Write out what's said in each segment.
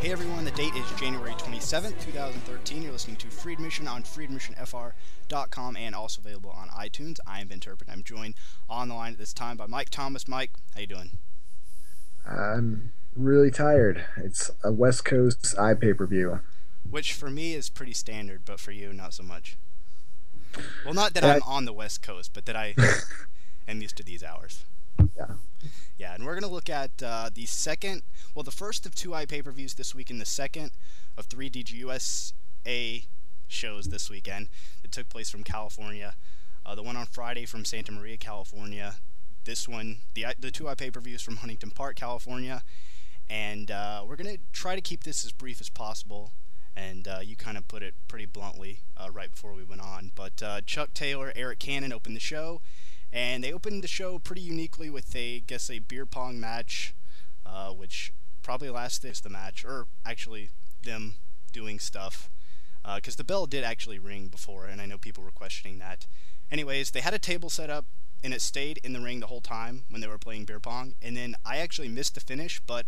Hey everyone, the date is January 27th, 2013. You're listening to Freed Mission on freedmissionfr.com and also available on iTunes. I am Ben Turpin. I'm joined on the line at this time by Mike Thomas. Mike, how you doing? I'm really tired. It's a West Coast eye pay-per-view. Which for me is pretty standard, but for you, not so much. Well, not that I'm on the West Coast, but that I am used to these hours. Yeah. Yeah, and we're going to look at uh, the second, well, the first of two pay per views this week, and the second of three DGUSA shows this weekend that took place from California. Uh, the one on Friday from Santa Maria, California. This one, the the two pay per views from Huntington Park, California. And uh, we're going to try to keep this as brief as possible. And uh, you kind of put it pretty bluntly uh, right before we went on. But uh, Chuck Taylor, Eric Cannon opened the show and they opened the show pretty uniquely with a guess a beer pong match, uh, which probably lasted the match, or actually them doing stuff, because uh, the bell did actually ring before, and I know people were questioning that. Anyways, they had a table set up, and it stayed in the ring the whole time when they were playing beer pong, and then I actually missed the finish, but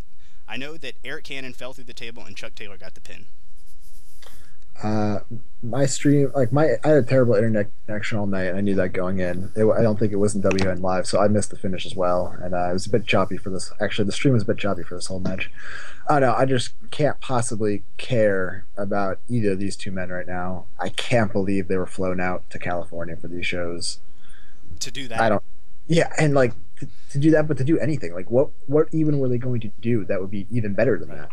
I know that Eric Cannon fell through the table and Chuck Taylor got the pin. Uh, my stream, like my, I had a terrible internet connection all night, and I knew that going in. It, I don't think it was in WN live, so I missed the finish as well, and uh, it was a bit choppy for this. Actually, the stream was a bit choppy for this whole match. I don't know. I just can't possibly care about either of these two men right now. I can't believe they were flown out to California for these shows. To do that, I don't. Yeah, and like to, to do that, but to do anything, like what, what even were they going to do that would be even better than that?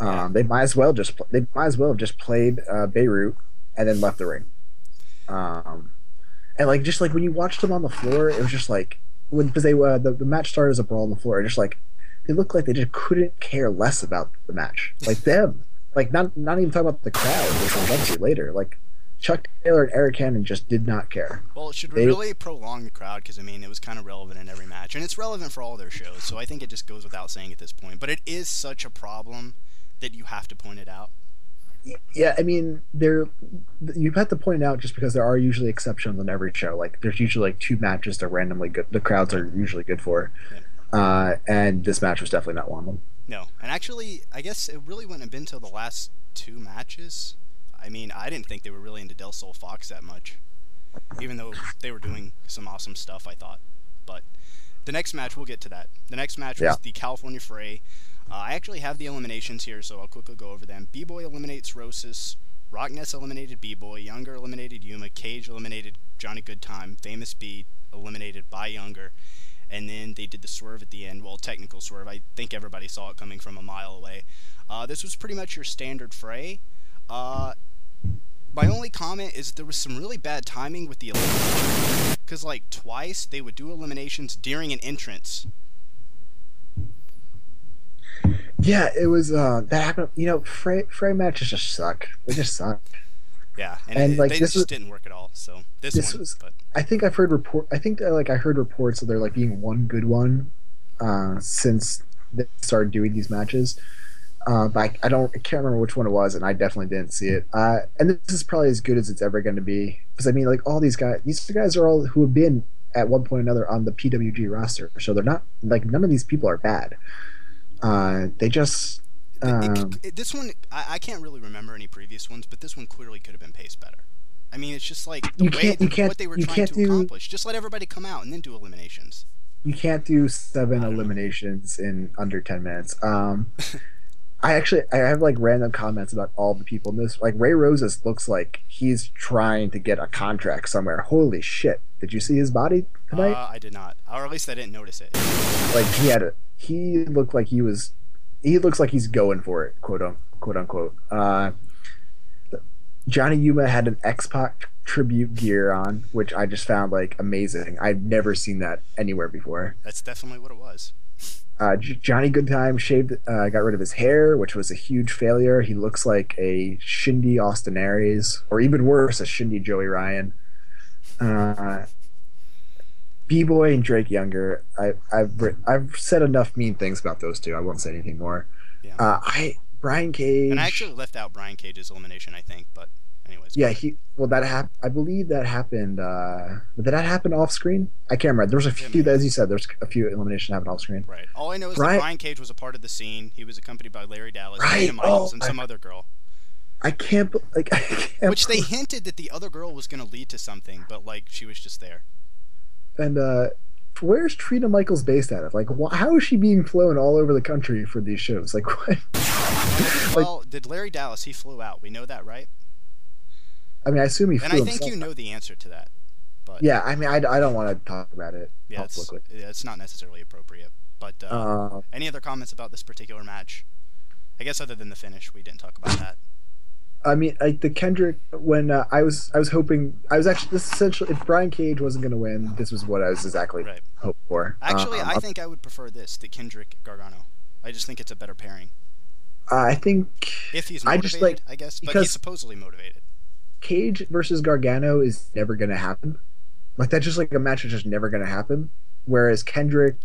Um, they might as well just they might as well have just played uh, Beirut and then left the ring. Um, and like just like when you watched them on the floor, it was just like when because they uh, the, the match started as a brawl on the floor, just like they looked like they just couldn't care less about the match, like them, like not not even talking about the crowd, which we'll get to later. Like Chuck Taylor and Eric Cannon just did not care. Well, it should they, really prolong the crowd because I mean it was kind of relevant in every match, and it's relevant for all their shows. So I think it just goes without saying at this point. But it is such a problem that you have to point it out? Yeah, I mean, there you have to point it out just because there are usually exceptions on every show. Like there's usually like two matches that randomly good. The crowds are usually good for, yeah. uh, and this match was definitely not one of them. No, and actually, I guess it really wouldn't have been till the last two matches. I mean, I didn't think they were really into Del Sol Fox that much, even though they were doing some awesome stuff. I thought, but the next match we'll get to that. The next match was the California Fray uh, I actually have the eliminations here, so I'll quickly go over them. B-Boy eliminates Rosas. Rockness eliminated B-Boy. Younger eliminated Yuma. Cage eliminated Johnny Goodtime. Famous B eliminated by Younger. And then they did the swerve at the end. Well, technical swerve. I think everybody saw it coming from a mile away. Uh, this was pretty much your standard fray. Uh, my only comment is there was some really bad timing with the elimination. Because, like, twice they would do eliminations during an entrance yeah, it was uh, that happened. You know, Fray, Fray matches just suck. They just suck. Yeah, and, and it, like they this just was, didn't work at all. So this, this one, was. But. I think I've heard report. I think like I heard reports of there like being one good one uh, since they started doing these matches. Uh, but I, I, don't. I can't remember which one it was, and I definitely didn't see it. Uh, and this is probably as good as it's ever going to be because I mean, like all these guys, these guys are all who have been at one point or another on the PWG roster, so they're not like none of these people are bad. Uh, they just um, it, it, this one I, I, can't really remember any previous ones, but this one clearly could have been paced better. I mean, it's just like the you way you can't, what they were trying to do, accomplish. Just let everybody come out and then do eliminations. You can't do seven eliminations know. in under ten minutes. Um, I actually I have like random comments about all the people in this. Like Ray Rosas looks like he's trying to get a contract somewhere. Holy shit! Did you see his body tonight? Uh, I did not, or at least I didn't notice it. Like he had a he looked like he was he looks like he's going for it, quote unquote. unquote. Uh, Johnny Yuma had an X Pac tribute gear on, which I just found like amazing. I've never seen that anywhere before. That's definitely what it was. Uh, J- Johnny Goodtime shaved, uh, got rid of his hair, which was a huge failure. He looks like a Shindy Austin Aries, or even worse, a Shindy Joey Ryan. Uh, B Boy and Drake Younger. I, have I've said enough mean things about those two. I won't say anything more. Yeah. Uh, I Brian Cage. And I actually left out Brian Cage's elimination. I think, but Anyways. Yeah, he. Well, that happened. I believe that happened. Uh, did that happen off screen? I can't remember. There was a few, may as you said, there's a few elimination happened off screen. Right. All I know is Right. that Brian Cage was a part of the scene. He was accompanied by Larry Dallas, Right. Dana Michaels, Oh, and I- some other girl. I can't. Like, I can't. Which they hinted that the other girl was going to lead to something, but like she was just there. And uh, where's Trina Michaels based out of? Like, wh- how is she being flown all over the country for these shows? Like, what? Well, did Larry Dallas? He flew out. We know that, right? I mean, I assume he And I think himself. you know the answer to that. But Yeah, I mean, I, I don't want to talk about it yeah, it's, publicly. yeah, it's not necessarily appropriate. But uh, Uh, any other comments about this particular match? I guess other than the finish, we didn't talk about that. I mean, like the Kendrick when uh, I was I was hoping I was actually this essentially if Brian Cage wasn't going to win, this was what I was exactly Right. hoping for. Actually, Um, I think I would prefer this, the Kendrick Gargano. I just think it's a better pairing. I think If he's I motivated, just like I guess. But he's supposedly motivated. Cage versus Gargano is never going to happen. Like that's just like a match that's just never going to happen. Whereas Kendrick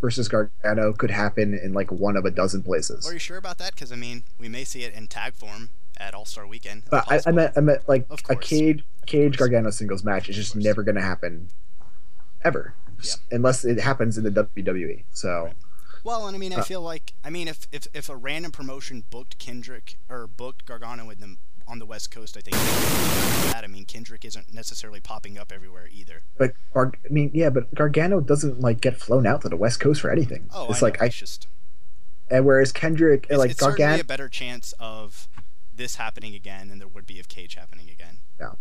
versus Gargano could happen in like one of a dozen places. Are you sure about that? Because I mean, we may see it in tag form at All Star Weekend. But I, I meant I meant like a. Cage Cage Gargano singles match is just never going to happen ever. Yeah. Unless it happens in the WWE. So Right. Well, and I mean, I Uh, feel like I mean, if, if if a random promotion booked Kendrick or booked Gargano in the on the West Coast, I think that I mean Kendrick isn't necessarily popping up everywhere either. But Gar- I mean, yeah, but Gargano doesn't like get flown out to the West Coast for anything. Oh, it's I like know, I just and whereas Kendrick, it's, like it's Gargano, a better chance of this happening again than there would be of Cage happening again. Yeah.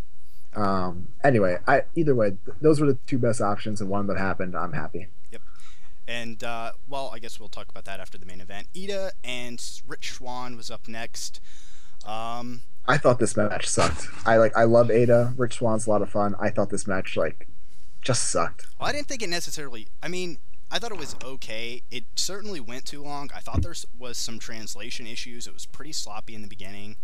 Um. Anyway, I either way, th- those were the two best options, and one that happened. I'm happy. Yep. And uh, well, I guess we'll talk about that after the main event. Ida and Rich Swann was up next. Um, I thought this match sucked. I like. I love Ada. Rich Swann's a lot of fun. I thought this match like just sucked. Well, I didn't think it necessarily. I mean, I thought it was okay. It certainly went too long. I thought there was some translation issues. It was pretty sloppy in the beginning.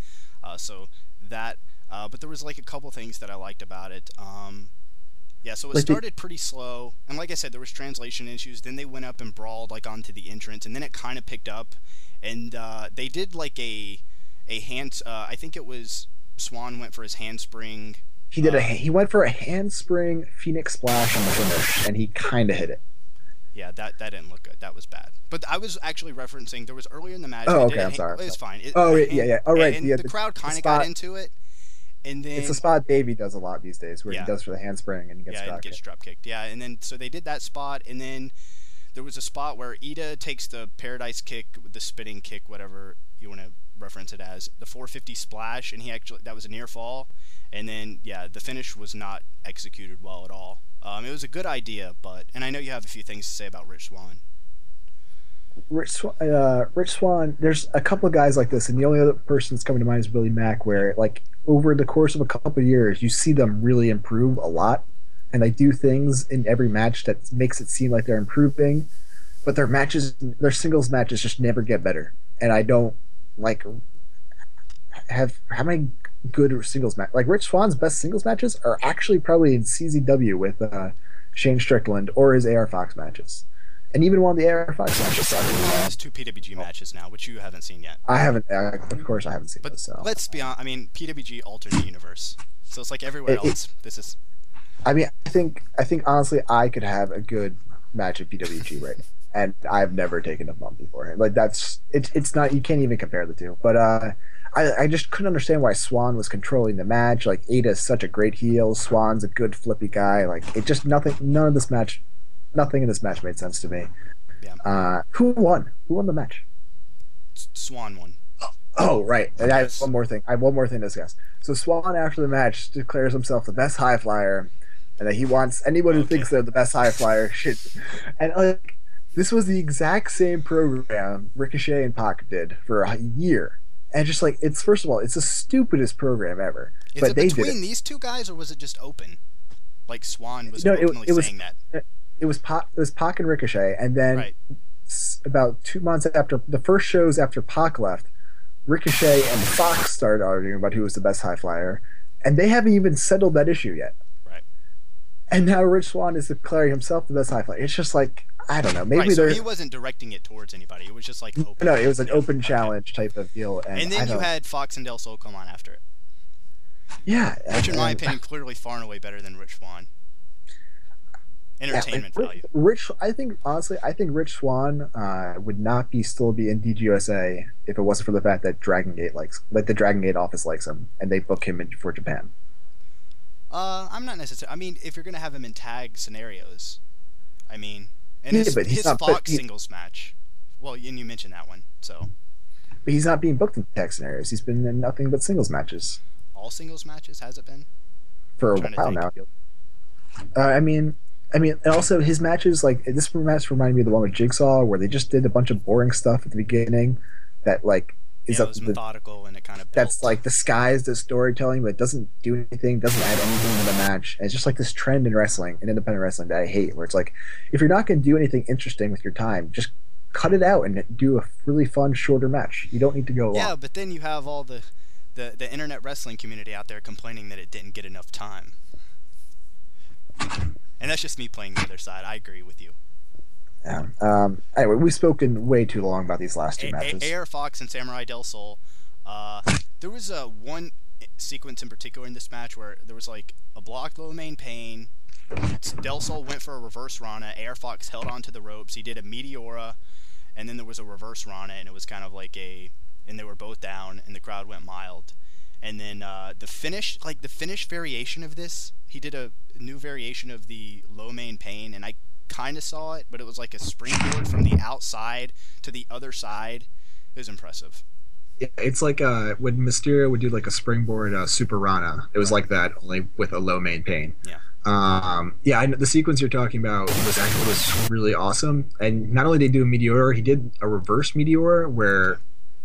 Uh, so that, uh, but there was like a couple things that I liked about it. Um, yeah, so it Like the- started pretty slow, and like I said, there was translation issues. Then they went up and brawled like onto the entrance, and then it kind of picked up, and uh, they did like a a hand. Uh, I think it was Swann went for his handspring. He did a. Uh, He went for a handspring Phoenix splash on the finish, and he kind of hit it. Yeah, that that didn't look good. That was bad. But I was actually referencing there was earlier in the match. Oh, okay, I'm sorry, It was fine. It- Oh, a yeah, yeah, oh, right, And, yeah, the, the- crowd kind of got into it, and then It's a spot Davey does a lot these days, where Yeah. he does for the handspring and he gets yeah, and back. gets drop kicked. Yeah, and then so they did that spot, and then there was a spot where Ida takes the paradise kick the spinning kick, whatever you want to reference it as, the 450 splash, and he actually that was a near fall, and then yeah, the finish was not executed well at all. Um, it was a good idea, but and I know you have a few things to say about Rich Swann. Rich Swann, uh, Rich Swann, there's a couple of guys like this, and the only other person that's coming to mind is Billy Mack, where like over the course of a couple of years, you see them really improve a lot, and they do things in every match that makes it seem like they're improving, but their matches, their singles matches, just never get better, and I don't like have how many good singles match like Rich Swann's best singles matches are actually probably in CZW with uh, Shane Strickland or his AR Fox matches. And even one of the AR Fox matches sucked. There's two PWG matches now, which you haven't seen yet. I haven't, uh, of course, I haven't seen But this. So let's be honest. I mean, PWG alternate universe, so it's like everywhere It- it- else. This is I mean, I think, I think honestly, I could have a good match at PWG right now, and I've never taken a bump before. Like that's, it's, it's not. You can't even compare the two. But uh, I, I just couldn't understand why Swann was controlling the match. Like Ada is such a great heel. Swann's a good flippy guy. Like it just nothing. None of this match, nothing in this match made sense to me. Yeah. Uh, who won? Who won the match? Swann won. Oh, right. And I have one more thing. I have one more thing to discuss. So Swann, after the match, declares himself the best high flyer, and that he wants anyone who Okay. thinks they're the best high flyer should. And like, this was the exact same program Ricochet and Pac did for a year. And just like it's first of all, it's the stupidest program ever. Is but it they did between it. these two guys, or was it just open? Like Swan was No, it- openly it was- saying that. Uh, it was Pac, it was Pac and Ricochet, and then Right. about two months after the first shows after Pac left, Ricochet and Fox started arguing about who was the best high flyer, and they haven't even settled that issue yet. Right. And now Rich Swann is declaring himself the best high flyer. It's just like I don't know. Maybe right. So they're he wasn't directing it towards anybody. It was just like open. no, it was an Yeah, open okay. challenge type of deal. And, And then you had Fox and Del Sol come on after it. Yeah, which in my and- opinion, clearly far and away better than Rich Swann. yeah, Entertainment like, value. Rich, I think honestly, I think Rich Swann uh, would not be still be in DGUSA if it wasn't for the fact that Dragon Gate likes, like the Dragon Gate office likes him, and they book him in for Japan. Uh, I'm not necessarily. I mean, if you're gonna have him in tag scenarios, I mean, and Yeah, his, but he's his not- but Fox he- singles match. Well, and you mentioned that one, so But he's not being booked in tag scenarios. He's been in nothing but singles matches all singles matches has it been? for a Trying to while now. Uh, I mean, I mean, and also his matches like this match reminded me of the one with Jigsaw where they just did a bunch of boring stuff at the beginning that like is yeah, it up was to the methodical and it kind of that's like disguised as storytelling, but it doesn't do anything, doesn't add anything to the match. And it's just like this trend in wrestling, in independent wrestling that I hate, where it's like, if you're not going to do anything interesting with your time, just cut it out and do a really fun, shorter match. You don't need to go long. Yeah, but then you have all the, the the internet wrestling community out there complaining that it didn't get enough time. And that's just me playing the other side. I agree with you. Yeah. Um, anyway, we've spoken way too long about these last two A- matches. A- AR Fox and Samurai Del Sol. Uh, there was a one sequence in particular in this match where there was like a blocked Lo Mein Pain. Del Sol went for a reverse Rana. AR Fox held onto the ropes. He did a Meteora, and then there was a reverse Rana, and it was kind of like a, and they were both down, and the crowd went mild. And then uh, the finish, like the finish variation of this, he did a new variation of the Lo Mein Pain, and I kind of saw it, but it was like a springboard from the outside to the other side. It was impressive. Yeah, it's like uh, when Mysterio would do like a springboard uh, Super Rana. It was like that, only with a Lo Mein Pain. Yeah. Um, yeah, I know, the sequence you're talking about was actually was really awesome. And not only did he do a meteor, he did a reverse meteor where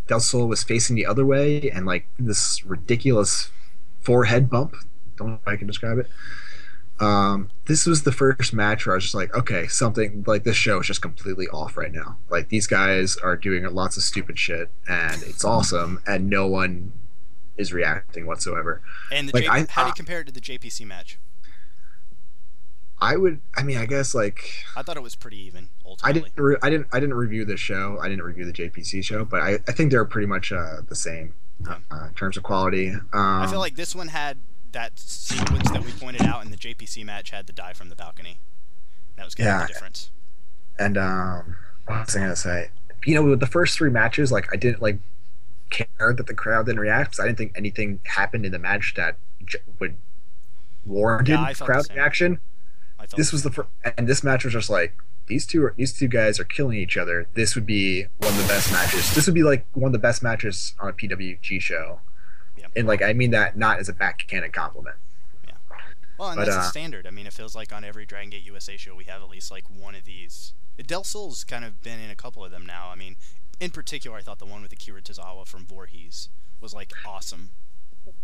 Del Sol was facing the other way, and like this ridiculous forehead bump. Don't know if I can describe it. Um, this was the first match where I was just like, okay, something like this show is just completely off right now. Like these guys are doing lots of stupid shit, and it's awesome, and no one is reacting whatsoever. And the Like, J- I- how do you compare it to the JPC match? I would, I mean, I guess like I thought it was pretty even I didn't, re- I didn't, I didn't review this show. I didn't review the JPC show, but I, I think they're pretty much uh, the same Yeah. uh, in terms of quality. Um, I feel like this one had that sequence that we pointed out, in the JPC match had the die from the balcony. That was kind of Yeah. the difference. and um, what was I gonna say? You know, with the first three matches, like I didn't like care that the crowd didn't react because I didn't think anything happened in the match that j- would warranted Yeah, crowd reaction. This was the first, and this match was just like these two are these two guys are killing each other. This would be one of the best matches. This would be like one of the best matches on a PWG show. Yeah. And like I mean that not as a backhanded compliment. Yeah. Well, and but, that's a uh, standard. I mean, it feels like on every Dragon Gate USA show we have at least like one of these. Del Sol's kind of been in a couple of them now. I mean, in particular, I thought the one with Akira Tozawa from Voorhees was like awesome.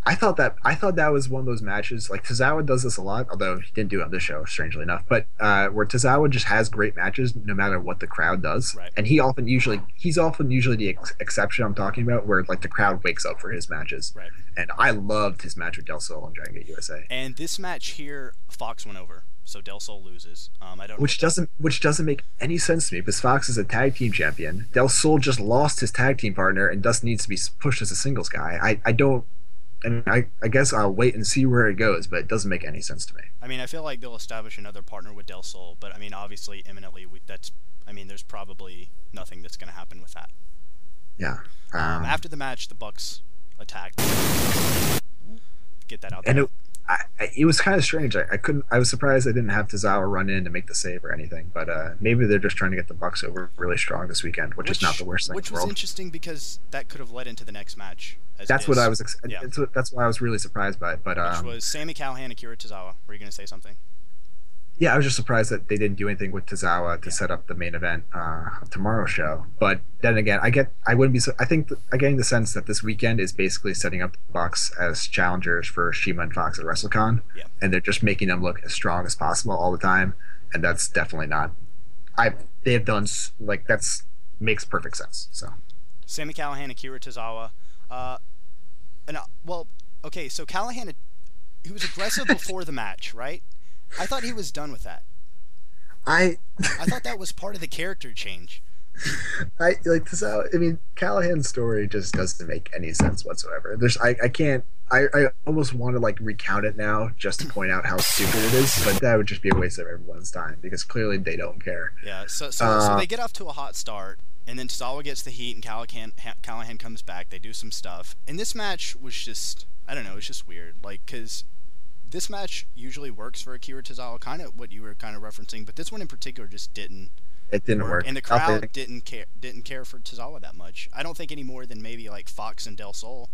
I thought that I thought that was one of those matches. Like Tozawa does this a lot, although he didn't do it on this show, strangely enough. But uh, where Tozawa just has great matches, no matter what the crowd does, Right. and he often usually he's often usually the ex- exception I'm talking about, where like the crowd wakes up for his matches. Right. And I loved his match with Del Sol on Dragon Gate USA, And this match here, Fox went over, so Del Sol loses. Um, I don't. which doesn't which doesn't make any sense to me because Fox is a tag team champion. Del Sol just lost his tag team partner and thus needs to be pushed as a singles guy. I I don't. I mean, I, I guess I'll wait and see where it goes, but it doesn't make any sense to me. I mean, I feel like they'll establish another partner with Del Sol, but I mean, obviously, imminently, we, that's. I mean, there's probably nothing that's going to happen with that. Yeah. Um, Um, after the match, the Bucks attacked. Get that out and there. it, I, I, it was kind of strange. I, I couldn't. I was surprised I didn't have Tozawa run in to make the save or anything. But uh, maybe they're just trying to get the Bucks over really strong this weekend, which, is not the worst thing Which in the was world. interesting because that could have led into the next match. as That's what I was. Ex- Yeah. That's what. That's why I was really surprised by it. But Which um, was Sami Callihan, Akira Tozawa. Were you going to say something? Yeah, I was just surprised that they didn't do anything with Tozawa to Yeah. set up the main event uh, tomorrow's show. But then again, I get. I wouldn't be. su- I think th- I'm getting the sense that this weekend is basically setting up the Bucks as challengers for CIMA and Fox at WrestleCon, Yeah. and they're just making them look as strong as possible all the time, and that's definitely not. I they have done like that's makes perfect sense. So Sami Callihan, Akira Tozawa. Uh, and uh, well, okay, so Callihan, he was aggressive before the match, right? I thought he was done with that. I I thought that was part of the character change. I like this. I mean, Callihan's story just doesn't make any sense whatsoever. There's, I, I can't, I, I almost want to like recount it now just to point out how stupid it is, but that would just be a waste of everyone's time because clearly they don't care. Yeah, so so, Uh, so they get off to a hot start, and then Tozawa gets the heat, and Callihan Callihan comes back. They do some stuff, and this match was just I don't know, it's just weird, like because this match usually works for Akira Tozawa, kind of what you were kind of referencing, but this one in particular just didn't. It didn't work. and the Nothing. crowd didn't care didn't care for Tozawa that much. I don't think any more than maybe like Fox and Del Sol.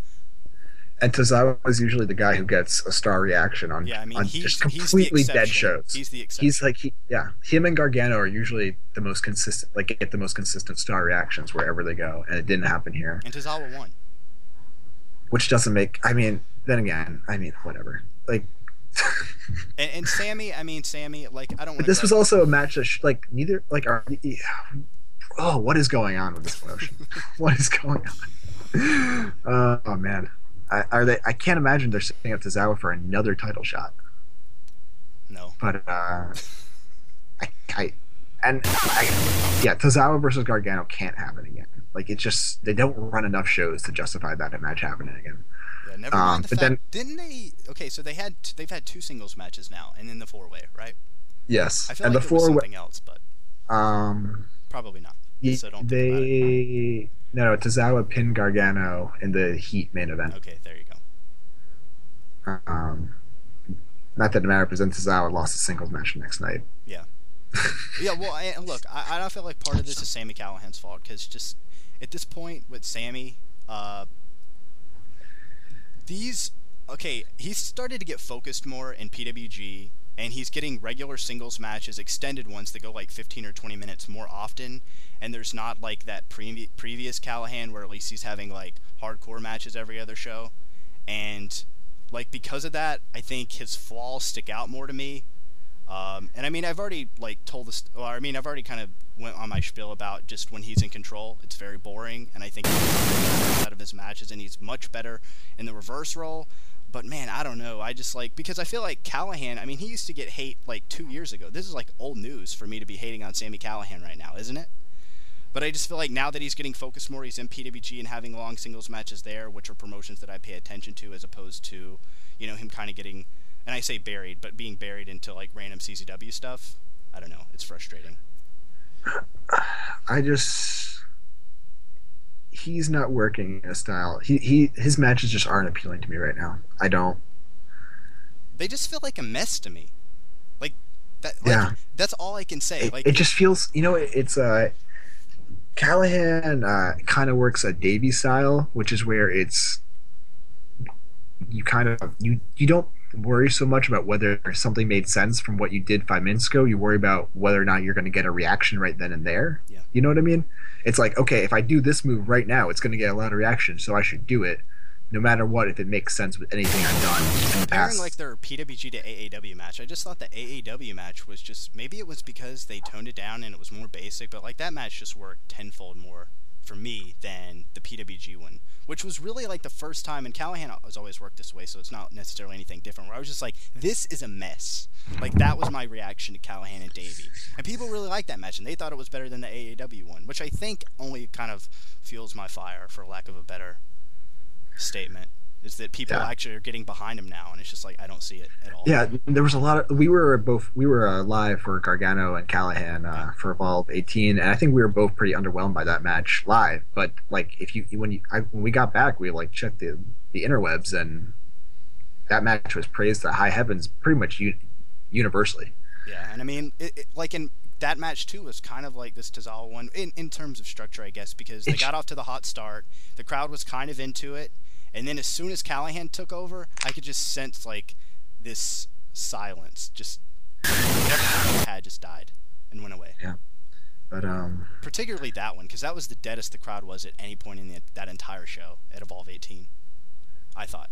And Tozawa is usually the guy who gets a star reaction on, Yeah, I mean just completely dead shows. He's the exception. He's like he, yeah. Him and Gargano are usually the most consistent, like get the most consistent star reactions wherever they go, and it didn't happen here, and Tozawa won. which doesn't make. I mean, then again, I mean, whatever. Like, And, and Sami, I mean Sami, like I don't. this was also a match that sh- like neither like are. Oh, what is going on with this promotion? what is going on? Uh, oh man, I, are they? I can't imagine they're setting up Tozawa for another title shot. no. but uh, I, I and I, yeah, Tozawa versus Gargano can't happen again. Like it's just they don't run enough shows to justify that match happening again. Yeah, never Um, mind the but fact. then- didn't they? Okay, so they had they've had two singles matches now, and then the four way, right? Yes, I feel and like the it was four something else, but um probably not. y- So don't they no no Tozawa pinned Gargano in the Heat main event. Okay, there you go. Um, not that it matters, then Tozawa lost a singles match next night. Yeah, yeah. well, I, and look, I, I don't feel like part of this is Sami Callihan's fault because just at this point with Sami, uh, these okay, he's started to get focused more in PWG, and he's getting regular singles matches, extended ones that go like 15 or 20 minutes more often. And there's not like that pre- previous Callihan where at least he's having like hardcore matches every other show, and like because of that, I think his flaws stick out more to me um, and I mean, I've already like told this. Well, I mean, I've already kind of went on my spiel about just when he's in control, it's very boring, and I think out of his matches, and he's much better in the reverse role. But man, I don't know. I just like because I feel like Callihan. I mean, he used to get hate like two years ago. This is like old news for me to be hating on Sami Callihan right now, isn't it? But I just feel like now that he's getting focused more, he's in PWG and having long singles matches there, which are promotions that I pay attention to, as opposed to, you know, him kind of getting and I say buried, but being buried into like random CZW stuff. I don't know. It's frustrating. I just he's not working in a style. He he his matches just aren't appealing to me right now. I don't. They just feel like a mess to me. Like that. Like, Yeah. That's all I can say. It, like it just feels you know it, it's uh Callihan uh, kind of works a Davey style, which is where it's you kind of you you don't worry so much about whether something made sense from what you did five minutes ago. You worry about whether or not you're going to get a reaction right then and there. Yeah. You know what I mean? It's like okay, if I do this move right now, it's going to get a lot of reaction, so I should do it, no matter what, if it makes sense with anything I've done in the comparing past. like their PWG to AAW match, I just thought the AAW match was just maybe it was because they toned it down and it was more basic, but like that match just worked tenfold more for me than the PWG one, which was really like the first time. And Callihan has always worked this way, so it's not necessarily anything different. Where I was just like, this is a mess. Like that was my reaction to Callihan and Davey, and people really liked that match, and they thought it was better than the AAW one, which I think only kind of fuels my fire, for lack of a better statement. Is that people Yeah. actually are getting behind him now, and it's just like I don't see it at all. Yeah, there was a lot of. We were both. We were uh, live for Gargano and Callihan uh, for Evolve 18, and I think we were both pretty underwhelmed by that match live. But like, if you when you I, when we got back, we like checked the the interwebs, and that match was praised to high heavens, pretty much universally. Yeah, and I mean, it, it, like in that match too was kind of like this Tozawa one in, in terms of structure, I guess, because they got off to the hot start. The crowd was kind of into it, and then as soon as Callihan took over, I could just sense like this silence, just everything had just died and went away. Yeah. But um, Particularly that one, because that was the deadest the crowd was at any point in the, that entire show at Evolve 18. I thought.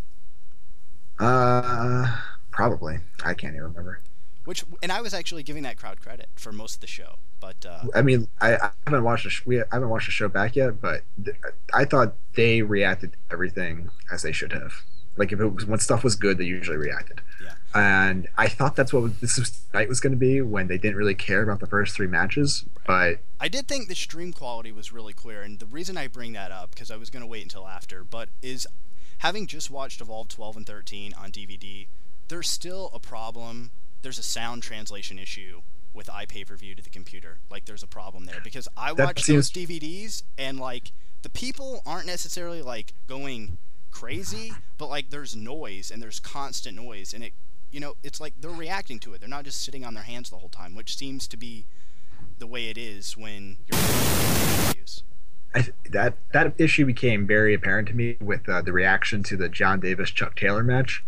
uh, probably I can't even remember. Which, and I was actually giving that crowd credit for most of the show, but uh, I mean, I, I haven't watched the sh- we I haven't watched the show back yet, but th- I thought they reacted to everything as they should have. Like if it was when stuff was good, they usually reacted. Yeah. And I thought that's what this was, night was going to be when they didn't really care about the first three matches. Right. But I did think the stream quality was really clear, and the reason I bring that up because I was going to wait until after, but is having just watched Evolve 12 and 13 on DVD, there's still a problem. There's a sound translation issue with iPay-per-view to the computer. Like there's a problem there because I That watched seems- those DVDs and like the people aren't necessarily like going crazy, but like there's noise and there's constant noise and it you know, it's like they're reacting to it. They're not just sitting on their hands the whole time, which seems to be the way it is when you're reviews. I, that that issue became very apparent to me with uh, the reaction to the Jon Davis Chuck Taylor match.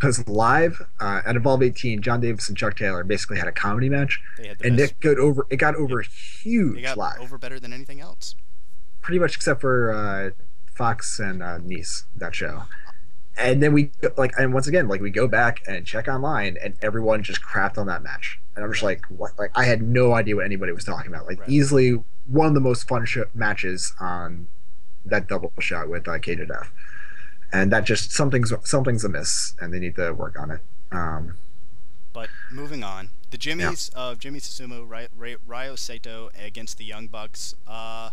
Because live uh, at Evolve 18, Jon Davis and Chuck Taylor basically had a comedy match, and best. Nick got over. It got over They huge got live, over better than anything else. pretty much except for uh, Fox and uh, Nice that show. And then we like, and once again, like we go back and check online, and everyone just crapped on that match. And I'm just like, what? Like I had no idea what anybody was talking about. Like Right. easily one of the most fun sh- matches on that double shot with uh, K to Death. And that just something's something's amiss, and they need to work on it. Um, But moving on, the Jimmys of Jimmy Susumu, Ry- Ry- Ryo Saito against the Young Bucks. Uh,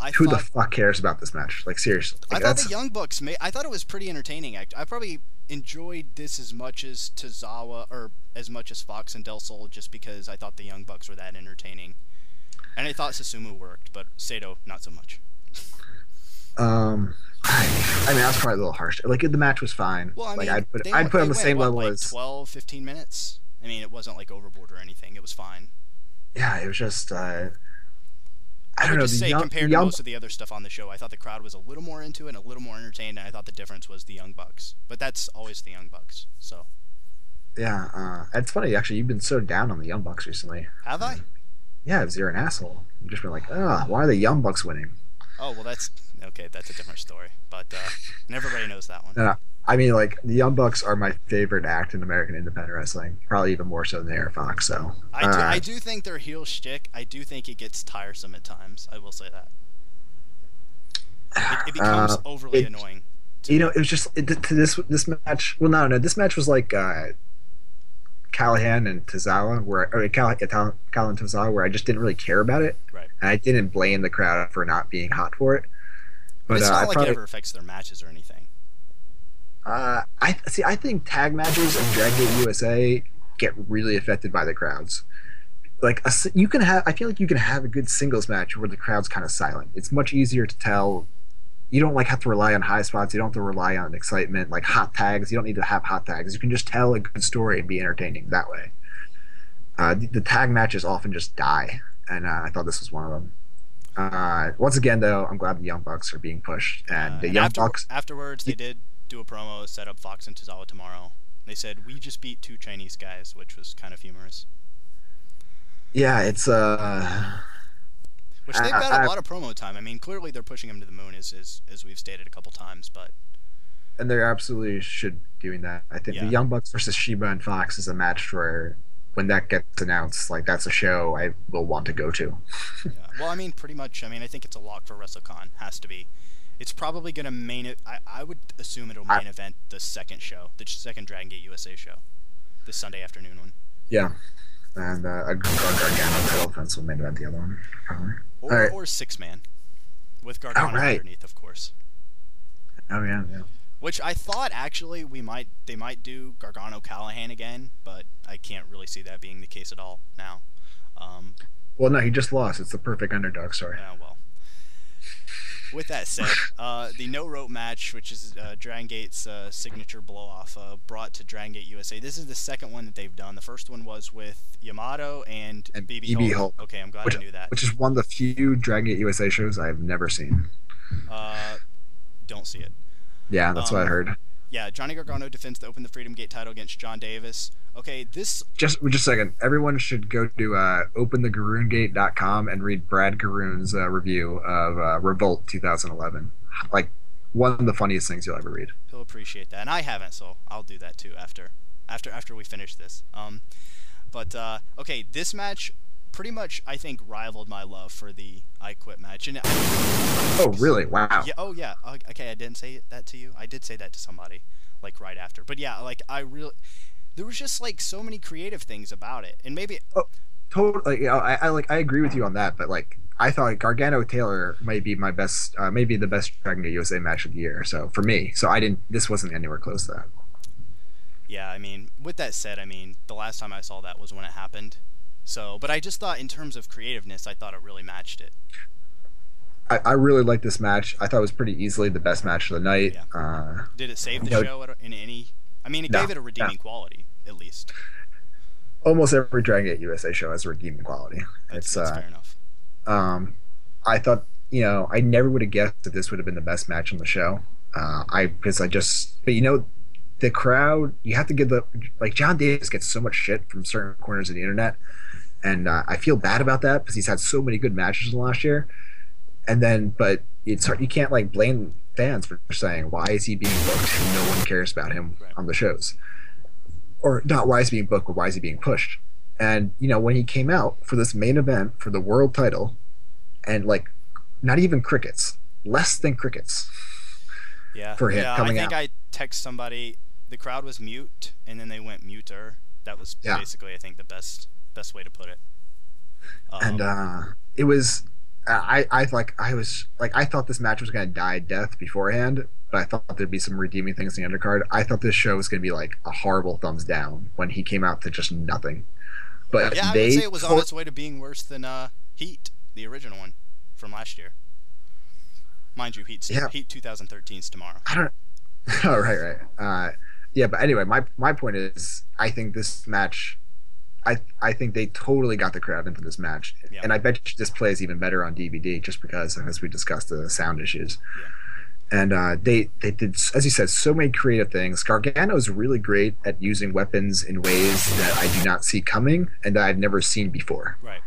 I who the fuck cares about this match? Like seriously, I thought the Young Bucks. I thought it was pretty entertaining. Act. I probably enjoyed this as much as Tozawa or as much as Fox and Del Sol, just because I thought the Young Bucks were that entertaining. And I thought Susumu worked, but Saito not so much. um. I, mean, I mean, that's probably a little harsh. Like the match was fine. Well, I like mean, I'd put they I'd put they on the went, same what, level like as 12, 15 minutes. I mean, it wasn't like overboard or anything. It was fine. yeah. It was just uh, I I don't would know. just say young, compared the to most of the other stuff on the show, I thought the crowd was a little more into it and a little more entertained, and I thought the difference was the Young Bucks. But that's always the Young Bucks. So yeah. Uh, it's funny actually. You've been so down on the Young Bucks recently. have I? Yeah, because you're an asshole. You've just been like, ah, why are the Young Bucks winning? Oh well, that's okay. That's a different story. But uh, and everybody knows that one. No, I mean, like the Young Bucks are my favorite act in American independent wrestling. Probably even more so than the AR Fox. So I do, uh, I do think their heel shtick. I do think it gets tiresome at times. I will say that it, it becomes uh, overly it- annoying. you know, it was just it, to this this match. Well, no, no, this match was like uh, Callihan and Tozawa, where or Cal, Cal, Cal and Tozawa, where I just didn't really care about it, Right. and I didn't blame the crowd for not being hot for it. But But it's uh, not I like probably, it ever affects their matches or anything. uh, I see. I think tag matches and Dragon Gate USA get really affected by the crowds. Like a s you can have, I feel like you can have a good singles match where the crowd's kind of silent. It's much easier to tell. You don't like have to rely on high spots. You don't have to rely on excitement like hot tags. You don't need to have hot tags. You can just tell a good story and be entertaining that way. Uh, the, the tag matches often just die, and uh, I thought this was one of them. Uh, once again, though, I'm glad the Young Bucks are being pushed, and Uh, the and Young after, Bucks. afterwards, they did do a promo, set up Fox and Tozawa tomorrow. They said we just beat two Chinese guys, which was kind of humorous. Yeah, it's uh. Which they've I- got I- a lot of promo time. I mean, clearly they're pushing him to the moon, as as, as we've stated a couple times. But and they absolutely should be doing that. I think Yeah. the Young Bucks versus CIMA and Fox is a match where, when that gets announced, like that's a show I will want to go to. yeah. well, I mean, pretty much. I mean, I think it's a lock for WrestleCon. Has to be. It's probably going to main it. I, I would assume it'll I- main event the second show, the second Dragon Gate USA show, this Sunday afternoon one, Yeah, and uh, a Gar- Gargano title defense will main event the other one. Probably. or All right. or six man, with Gargano right. underneath, of course. Oh yeah, yeah. Which I thought actually we might they might do Gargano Callihan again, but I can't really see that being the case at all now. Um, Well, no, he just lost. It's the perfect underdog story. yeah, well. With that said, uh, the no rope match, which is uh, Dragon Gate's uh, signature blow off, uh, brought to Dragon Gate USA. This is the second one that they've done. The first one was with Yamato and, And BB BB Hulk. Hulk, Okay, I'm glad which, I knew that. which is one of the few Dragon Gate USA shows I've never seen. Uh, don't see it. Yeah, that's what I Um, heard. Yeah, Johnny Gargano defends the Open the Freedom Gate title against Jon Davis. Okay, this Just just a second. Everyone should go to uh, openthegaroongate.com and read Brad Garoon's uh, review of uh, Revolt 2011. Like one of the funniest things you'll ever read. he'll appreciate that, and I haven't, so I'll do that too after after after we finish this. Um, but uh, okay, this match pretty much I think rivaled my love for the I Quit match, and Oh, really? Wow. yeah, oh yeah, okay, I didn't say that to you. I did say that to somebody like right after, but yeah, like I really there was just like so many creative things about it, and maybe Oh, Totally. Like, you know, I, I like. I agree with you on that, but like, I thought Gargano Taylor might be my best, uh, maybe the best Dragon Gate USA match of the year. So for me, so I didn't. This wasn't anywhere close to that. Yeah, I mean, with that said, I mean, the last time I saw that was when it happened. So, but I just thought in terms of creativeness, I thought it really matched it. I, I really liked this match. I thought it was pretty easily the best match of the night. Yeah. Uh, Did it save the No. show in any? I mean, it No, gave it a redeeming quality at least. almost every Dragon Gate USA show has a redeeming quality. That's, It's that's uh, fair enough. um, I thought you know I never would have guessed that this would have been the best match on the show. Uh, I because I just but you know the crowd you have to give the like Jon Davis gets so much shit from certain corners of the internet, and uh, I feel bad about that because he's had so many good matches in the last year, and then but it's hard you can't like blame fans for saying why is he being booked and no one cares about him on the shows, or not why is he being booked but why is he being pushed. And you know when he came out for this main event for the world title, and like not even crickets, less than crickets. Yeah. for him yeah, coming out. I think out. I text somebody. The crowd was mute, and then they went muter. That was Yeah. basically, I think, the best best way to put it. Um, and uh it was I I like I was like I thought this match was gonna die a death beforehand, but I thought there'd be some redeeming things in the undercard. I thought this show was gonna be like a horrible thumbs down when he came out to just nothing. But yeah, I would say it was on to- its way to being worse than uh, Heat, the original one from last year. Mind you, Heat's Yeah. Heat 2013's tomorrow. I don't. oh right, right. Uh, yeah, but anyway, my my point is, I think this match, I I think they totally got the crowd into this match, Yeah. and I bet you this plays even better on DVD just because, as we discussed, the sound issues. And uh, they they did, as you said, so many creative things. Gargano is really great at using weapons in ways that I do not see coming and that I've never seen before. Right.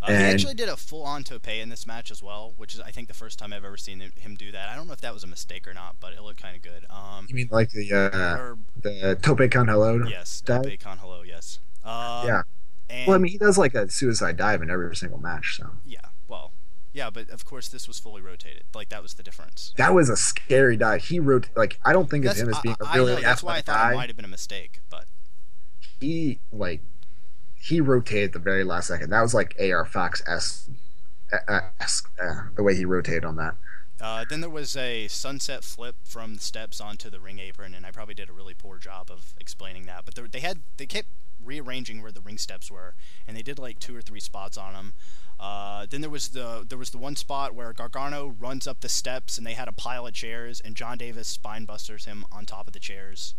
Uh, he actually did a full-on tope in this match as well, which is I think the first time I've ever seen him- him do that. I don't know if that was a mistake or not, but it looked kind of good. Um, You mean like the uh, or the Tope Con Hilo? yes, tope con hilo, yes. Um, Yeah. And, Well, I mean, he does like a suicide dive in every single match, so. yeah. Well, yeah, but of course this was fully rotated. Like that was the difference. That was a scary dive. He wrote like I don't think of him as being I, a I really know, that's why I thought it might have been a mistake, but He like he rotated the very last second. That was like AR Fox s uh, the way he rotated on that. Uh, then there was a sunset flip from the steps onto the ring apron, and I probably did a really poor job of explaining that. But they had they kept rearranging where the ring steps were, and they did like two or three spots on them. Uh, then there was the there was the one spot where Gargano runs up the steps, and they had a pile of chairs, and Jon Davis spine busters him on top of the chairs.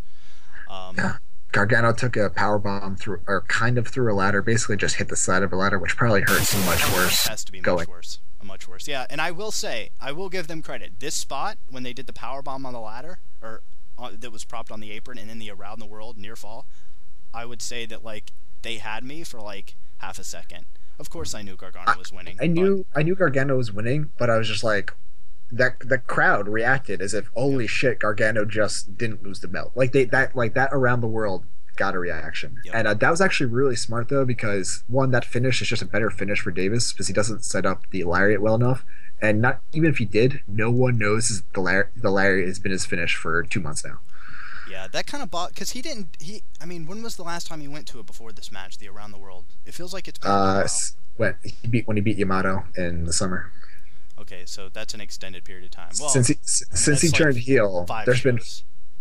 Um, Yeah. Gargano took a power bomb through, or kind of through a ladder, basically just hit the side of a ladder, which probably hurts him much worse. Has to be going. much worse. Much worse. Yeah, and I will say, I will give them credit. This spot when they did the power bomb on the ladder, or uh, that was propped on the apron, and then the around the world near fall, I would say that like they had me for like half a second. Of course, I knew Gargano was winning. I knew I knew Gargano was winning, but I was just like that the crowd reacted as if holy shit Gargano just didn't lose the belt. Like they that like that around the world got a reaction. Yep. And uh, that was actually really smart though because one that finish is just a better finish for Davis because he doesn't set up the lariat well enough. And not even if he did, no one knows his- the lar- the lariat has been his finish for 2 months now. Yeah, that kind of bought because he didn't. He, I mean, when was the last time he went to it before this match, the around the world? It feels like it's been a Uh when he beat when he beat Yamato in the summer. Okay, so that's an extended period of time. Well, since he s- since he like turned heel, five there's been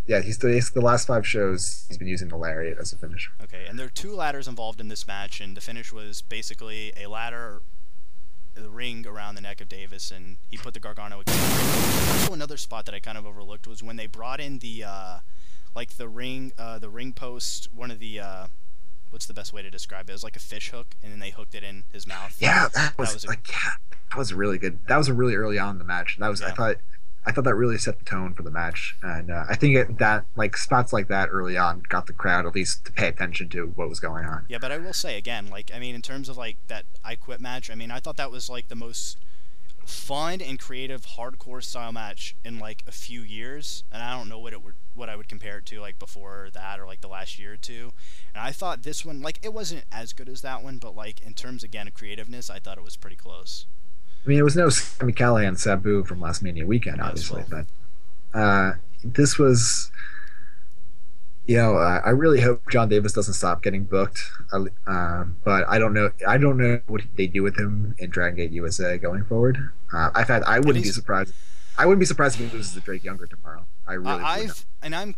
yeah, he's the, the last 5 shows he's been using the lariat as a finish. Okay, and there are two ladders involved in this match, and the finish was basically a ladder, the ring around the neck of Davis, and he put the Gargano. Also, another spot that I kind of overlooked was when they brought in the, uh, like the ring, uh, the ring post. One of the, uh, what's the best way to describe it? It was like a fish hook, and then they hooked it in his mouth. Yeah, that was, was a- like yeah, that was really good. That was really early on in the match. That was I thought I thought that really set the tone for the match, and uh, I think it, that like spots like that early on got the crowd at least to pay attention to what was going on. Yeah, but I will say again, like I mean, in terms of like that I Quit match, I mean, I thought that was like the most fun and creative hardcore style match in like a few years, and I don't know what it would what I would compare it to like before that or like the last year or two. And I thought this one like it wasn't as good as that one, but like in terms again of creativeness, I thought it was pretty close. I mean, it was no Sami Callihan Sabu from last Mania weekend, obviously, well. but uh, this was You know, uh, I really hope Jon Davis doesn't stop getting booked. Uh, um, but I don't know. I don't know what they do with him in Dragon Gate USA going forward. Uh, I've had. I wouldn't be surprised. I wouldn't be surprised if he loses to Drake Younger tomorrow. I really. I've and I'm.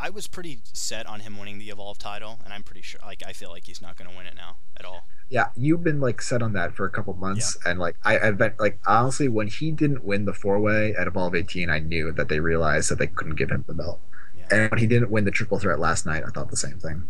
I was pretty set on him winning the Evolve title, and I'm pretty sure. Like, I feel like he's not going to win it now at all. Yeah, you've been like set on that for a couple months, yeah. and like I, I've been like honestly, when he didn't win the four way at Evolve 18, I knew that they realized that they couldn't give him the belt. And when he didn't win the triple threat last night, I thought the same thing.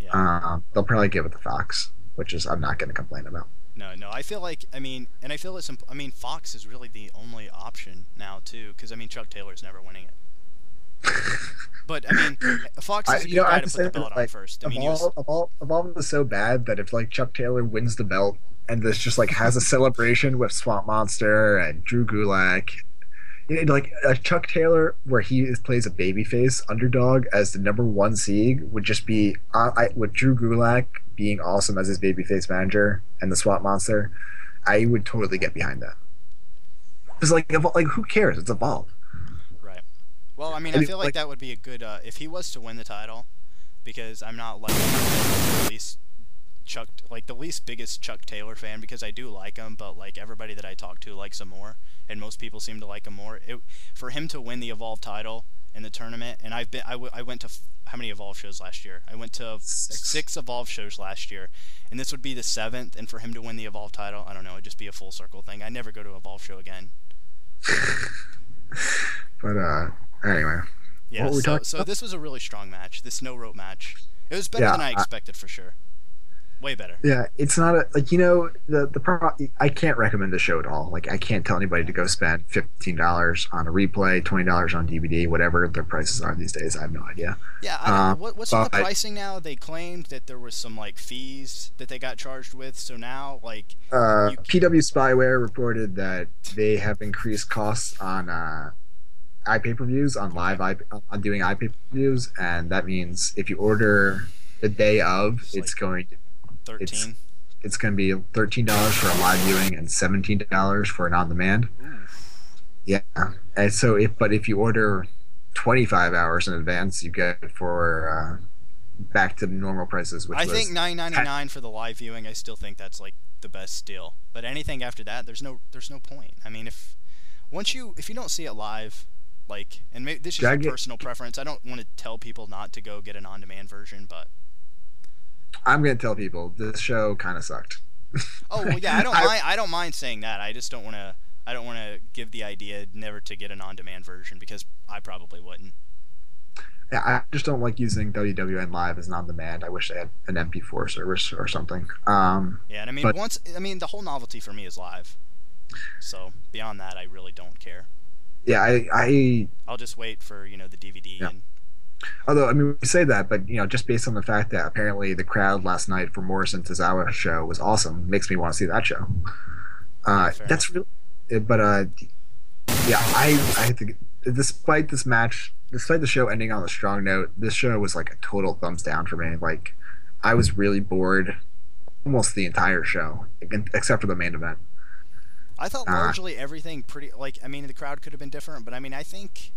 Yeah. Um, they'll probably give it to Fox, which is I'm not going to complain about. No, no, I feel like I mean, and I feel it's. I mean, Fox is really the only option now too, because I mean, Chuck Taylor's never winning it. But I mean, Fox is a good know, guy to put the belt like, on first. I mean, Evolve, was... Evolve, Evolve was so bad that if like Chuck Taylor wins the belt and this just like has a celebration with Swamp Monster and Drew Gulak, you like a Chuck Taylor where he is, plays a babyface underdog as the number one seed would just be uh, I, with Drew Gulak being awesome as his babyface manager and the Swamp Monster. I would totally get behind that. Because like, like who cares? It's Evolve. Well, I mean, I, feel like, like, that would be a good uh, if he was to win the title, because I'm not like the least Chuck like the least biggest Chuck Taylor fan because I do like him, but like everybody that I talk to likes him more, and most people seem to like him more. It, for him to win the Evolve title in the tournament, and I've been I, w- I went to f- how many Evolve shows last year? I went to six. six Evolve shows last year, and this would be the seventh. And for him to win the Evolve title, I don't know, it'd just be a full circle thing. I never go to Evolve show again. but uh, Anyway. Yeah, so, so this was a really strong match. This no rope match. It was better yeah, than I expected I, for sure. Way better. Yeah, it's not a like you know the the pro, I can't recommend the show at all. Like I can't tell anybody to go spend fifteen dollars on a replay, twenty dollars on DVD, whatever their prices are these days. I have no idea. Yeah, um, what, what's the pricing now? They claimed that there was some like fees that they got charged with. So now like uh, you... PW Spyware reported that they have increased costs on. Uh, iPay per views on live I, on doing iPay per views, and that means if you order the day of, it's, it's like going to thirteen. It's, it's going to be thirteen dollars for a live viewing and seventeen dollars for an on demand. Yeah, and so if but if you order twenty five hours in advance, you get it for uh, back to normal prices. Which I think nine ninety nine for the live viewing. I still think that's like the best deal. But anything after that, there's no there's no point. I mean, if once you if you don't see it live, like, and maybe this is a personal preference. I don't want to tell people not to go get an on-demand version, but I'm gonna tell people this show kind of sucked. oh well, yeah, I don't I, mind. I don't mind saying that. I just don't want to. I don't want to give the idea never to get an on-demand version because I probably wouldn't. Yeah, I just don't like using WWN Live as an on-demand. I wish they had an MP4 service or something. Um, yeah, and I mean, but, once I mean, the whole novelty for me is live. So beyond that, I really don't care yeah, I, I I'll just wait for you know the DVD. Yeah. And... Although I mean, we say that, but you know, just based on the fact that apparently the crowd last night for Morrison Tozawa show was awesome, makes me want to see that show. Uh, that's really, but uh, yeah, I I think despite this match, despite the show ending on a strong note, this show was like a total thumbs down for me. Like, I was really bored almost the entire show, except for the main event. I thought uh, largely everything pretty like I mean the crowd could have been different, but I mean I think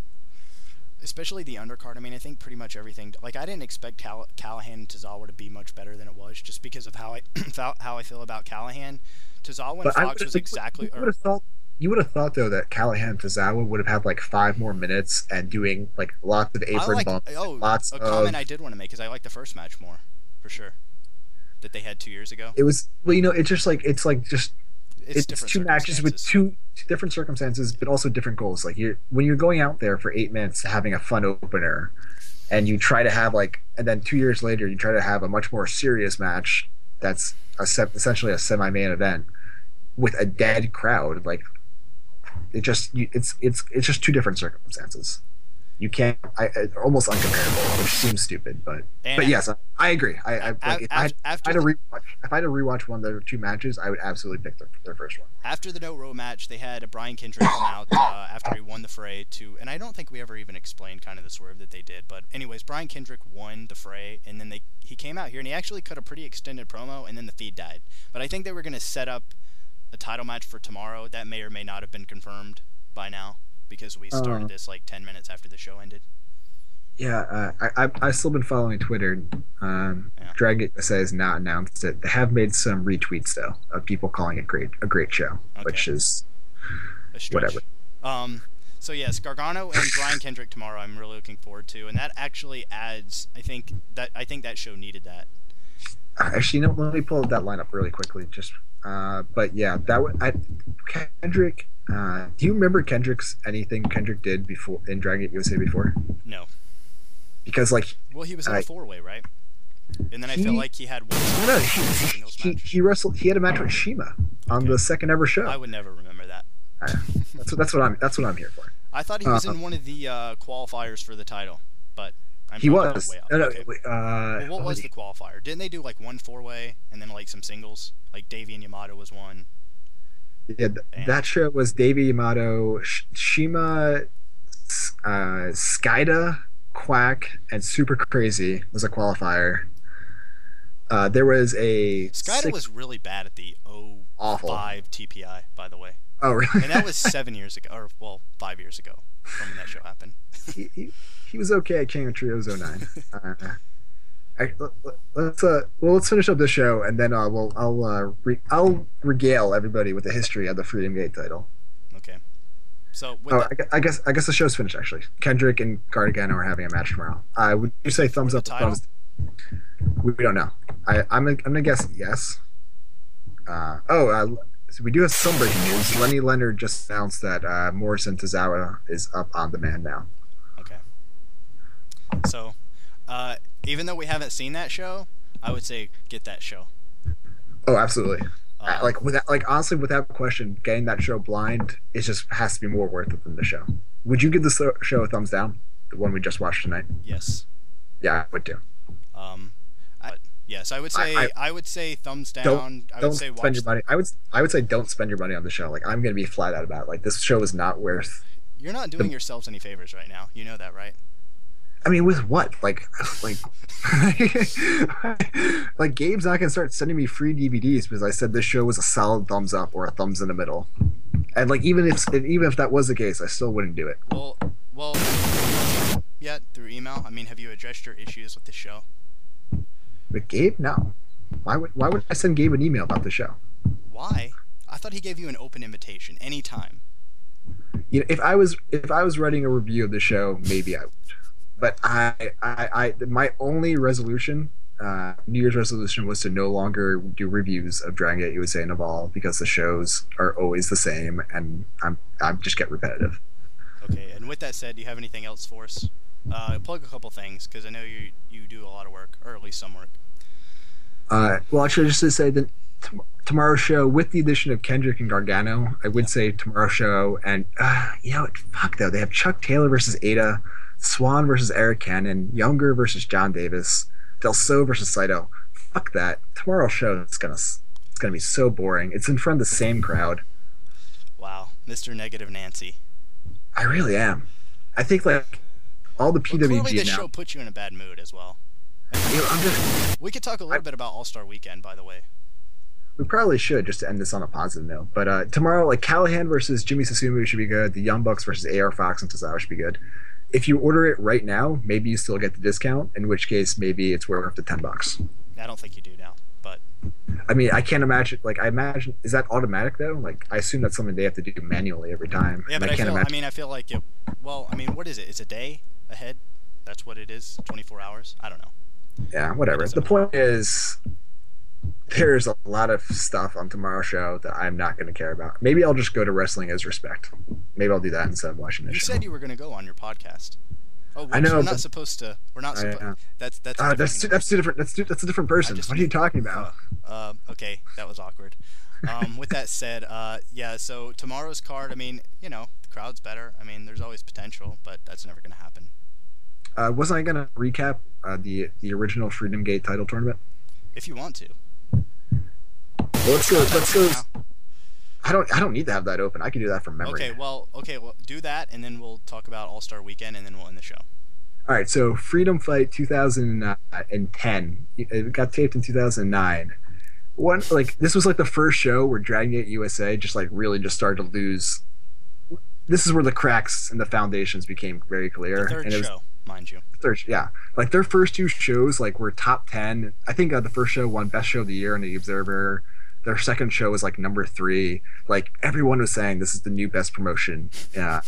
especially the undercard. I mean I think pretty much everything like I didn't expect Call- Callihan and Tozawa to be much better than it was just because of how I how I feel about Callihan. Tozawa and Fox was exactly. You would have thought you would have thought though that Callihan and Tozawa would have had like five more minutes and doing like lots of apron like, bumps. Oh, lots a of, comment I did want to make because I like the first match more for sure that they had two years ago. It was well, you know, it's just like it's like just it's, it's two matches with two, two, different circumstances, but also different goals. Like you, when you're going out there for eight minutes, having a fun opener, and you try to have like, and then two years later, you try to have a much more serious match that's a, essentially a semi-main event with a dead crowd. Like it just, it's it's it's just two different circumstances you can't I, almost uncomparable, which seems stupid, but and but yes, I, I agree. I, I like, if, I, if I had to rewatch if I had to rewatch one of their two matches, I would absolutely pick their, their first one. After the no row match, they had Brian Kendrick come out uh, after he won the fray to, and I don't think we ever even explained kind of the swerve that they did, but anyways, Brian Kendrick won the fray, and then they he came out here and he actually cut a pretty extended promo, and then the feed died. But I think they were going to set up a title match for tomorrow. That may or may not have been confirmed by now because we started uh, this like 10 minutes after the show ended. Yeah, uh, I, I I've still been following Twitter. Um, Yeah. Dragon USA has not announced it. They have made some retweets though of people calling it great a great show, which is Whatever. Um, so yes, Gargano and Brian Kendrick tomorrow. I'm really looking forward to, and that actually adds. I think that I think that show needed that. actually you know let me pull that lineup really quickly. Just uh, but yeah, that would I Kendrick. Uh, do you remember Kendrick's anything Kendrick did before in Dragon Gate USA before? No. Because like Well, he was in a I- four way, right? And then I He- feel like he had one I don't he, he, he wrestled he had a match with CIMA on Okay. the second ever show. I would never remember that. That's what that's what I'm that's what I'm here for. I thought he was Uh, in one of the uh, qualifiers for the title, but I'm He was. way. No, no, Okay. wait, uh, Well, what was he? the qualifier? Didn't they do like one four way and then like some singles? Like Davey and Yamato was one. Yeah, th- Damn. that show was Davey Yamato, Sh- CIMA, uh, Skayde, Quack, and Super Crazy was a qualifier. Uh, there was a Skayde six- was really bad at the 05 Awful. TPI, by the way. oh really? And that was seven years ago, or well, five years ago from when that show happened. he, he, he was okay at King of Trios 09. Uh, I, let- let- let's uh well let's finish up the show and then uh, we'll I'll uh, re- I'll regale everybody with the history of the Freedom Gate title. Okay. So Oh, that, I I guess I guess the show's finished actually. Kendrick and Gargano are having a match tomorrow. Uh, would you say thumbs up? Thumbs? We, we don't know. I I'm gonna, I'm gonna guess yes. Uh, oh, uh, so we do have some breaking news. Lenny Leonard just announced that uh, Morrison Tozawa is up on demand now. okay. So, uh, even though we haven't seen that show, I would say get that show. Oh, absolutely. Uh, Uh, like without like honestly, without question, getting that show blind it just has to be more worth it than the show. Would you give this show a thumbs down? The one we just watched tonight. yes. Yeah, I would too. Um, I, yes, I would say I- I, would say thumbs down. don't I would don't say spend watch. your money. I would I would say don't spend your money on the show. Like I'm gonna be flat out about it. like this show is not worth. You're not doing yourselves any favors right now. You know that, right? I mean, with what? Like like like Gabe's not gonna start sending me free DVDs because I said this show was a solid thumbs up or a thumbs in the middle. And like even if even if that was the case, I still wouldn't do it. Well, well, yet through email. I mean, have you addressed your issues with the show? With Gabe, no. Why would why would I send Gabe an email about the show? Why? I thought he gave you an open invitation anytime. You know, if I was if I was writing a review of the show, maybe I would. But I I, I my only resolution, uh, New Year's resolution was to no longer do reviews of Dragon Gate USA and Evolve because the shows are always the same and I'm I'm just get repetitive. Okay, and with that said, do you have anything else for us? Uh, plug a couple things because I know you you do a lot of work, or at least some work. Uh, well, actually, just to say that tom- tomorrow's show, with the addition of Kendrick and Gargano, I would say tomorrow's show, and uh, you know, what, fuck though, they have Chuck Taylor versus Ada, Swann versus Arik Cannon, Younger versus Jon Davis, Del So versus Saito. Fuck that. Tomorrow's show is gonna it's gonna be so boring. It's in front of the same crowd. Wow, Mr. Negative Nancy. I really am. I think like all the Well, clearly, PWG this now. show put you in a bad mood as well. You know, I'm just, We could talk a little I- bit about All Star Weekend, by the way. We probably should just to end this on a positive note. But uh, tomorrow, like Callihan versus Jimmy Susumu should be good. The Young Bucks versus AR Fox and Tozawa should be good. If you order it right now, maybe you still get the discount. In which case, maybe it's worth the ten bucks. I don't think you do now, but I mean, I can't imagine. Like, I imagine is that automatic though? Like, I assume that's something they have to do manually every time. yeah, but I I, can't feel. I mean, I feel like it. Well, I mean, what is it? It's a day ahead. That's what it is. 24 hours. I don't know. yeah, whatever. The point is, there's a lot of stuff on tomorrow's show that I'm not going to care about. Maybe I'll just go to Wrestling Is Respect. Maybe I'll do that instead of watching this You show. said you were going to go on your podcast. Oh, I know, We're not supposed to. We're not supposed. That's that's. a Uh, different that's two, that's two different. That's two, that's a different person. just- what are you talking about? Uh, okay, that was awkward. Um, with that said, uh, yeah. So tomorrow's card. I mean, you know, the crowd's better. I mean, there's always potential, but that's never going to happen. Uh, wasn't I gonna recap uh, the the original Freedom Gate title tournament? If you want to. Well, let's go. Let's go. I don't. I don't need to have that open. I can do that from memory. Okay, well, okay, well, do that, and then we'll talk about All Star Weekend, and then we'll end the show. All right. So Freedom Fight 2010. It got taped in 2009. One like this was like the first show where Dragon Gate USA just like really just started to lose. This is where the cracks and the foundations became very clear. The third and it was, show. mind you. Third, yeah, like their first two shows like were top ten. I think uh, the first show won best show of the year in the Observer. Their second show was like number three. Like everyone was saying, this is the new best promotion. Yeah,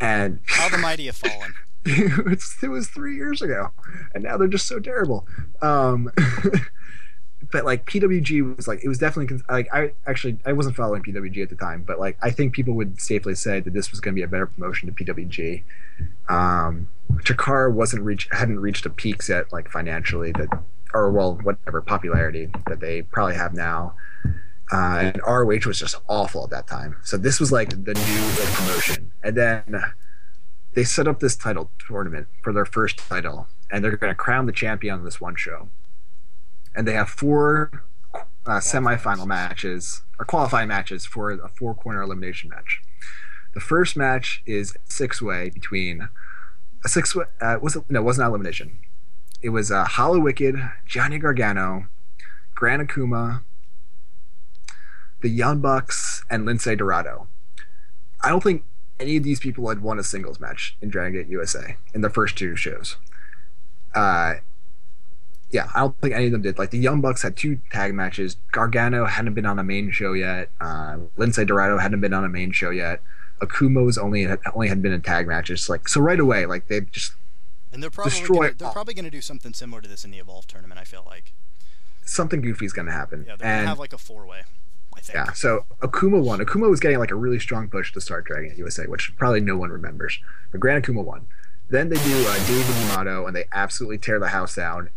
and How the mighty have fallen. it was three years ago, and now they're just so terrible. Um, but like PWG was like it was definitely like I actually I wasn't following PWG at the time, but like I think people would safely say that this was going to be a better promotion to PWG. Um, Chikara wasn't reach hadn't reached a peaks yet like financially that or well whatever popularity that they probably have now. Uh, and ROH was just awful at that time. So this was like the new like, promotion, and then they set up this title tournament for their first title, and they're going to crown the champion on this one show. And they have four uh, semifinal matches or qualifying matches for a four corner elimination match. The first match is six way between a six way. Uh, was it, no, it was not elimination. It was uh, Hallowicked, Johnny Gargano, Gran Akuma, the Young Bucks, and Lince Dorado. I don't think any of these people had won a singles match in Dragon Gate USA in the first two shows. Uh, yeah, I don't think any of them did. Like the Young Bucks had two tag matches. Gargano hadn't been on a main show yet. Uh, Lince Dorado hadn't been on a main show yet. Akuma's only had, only had been in tag matches. Like so, right away, like they just And they're probably Destroy gonna, they're all. probably going to do something similar to this in the Evolve tournament. I feel like. something goofy is going to happen. Yeah, they're going to have like a four way. I think. Yeah, so Akuma won. Akuma was getting like a really strong push to start Dragon USA, which probably no one remembers. But Gran Akuma won. Then they do uh, David Yamato, and they absolutely tear the house down.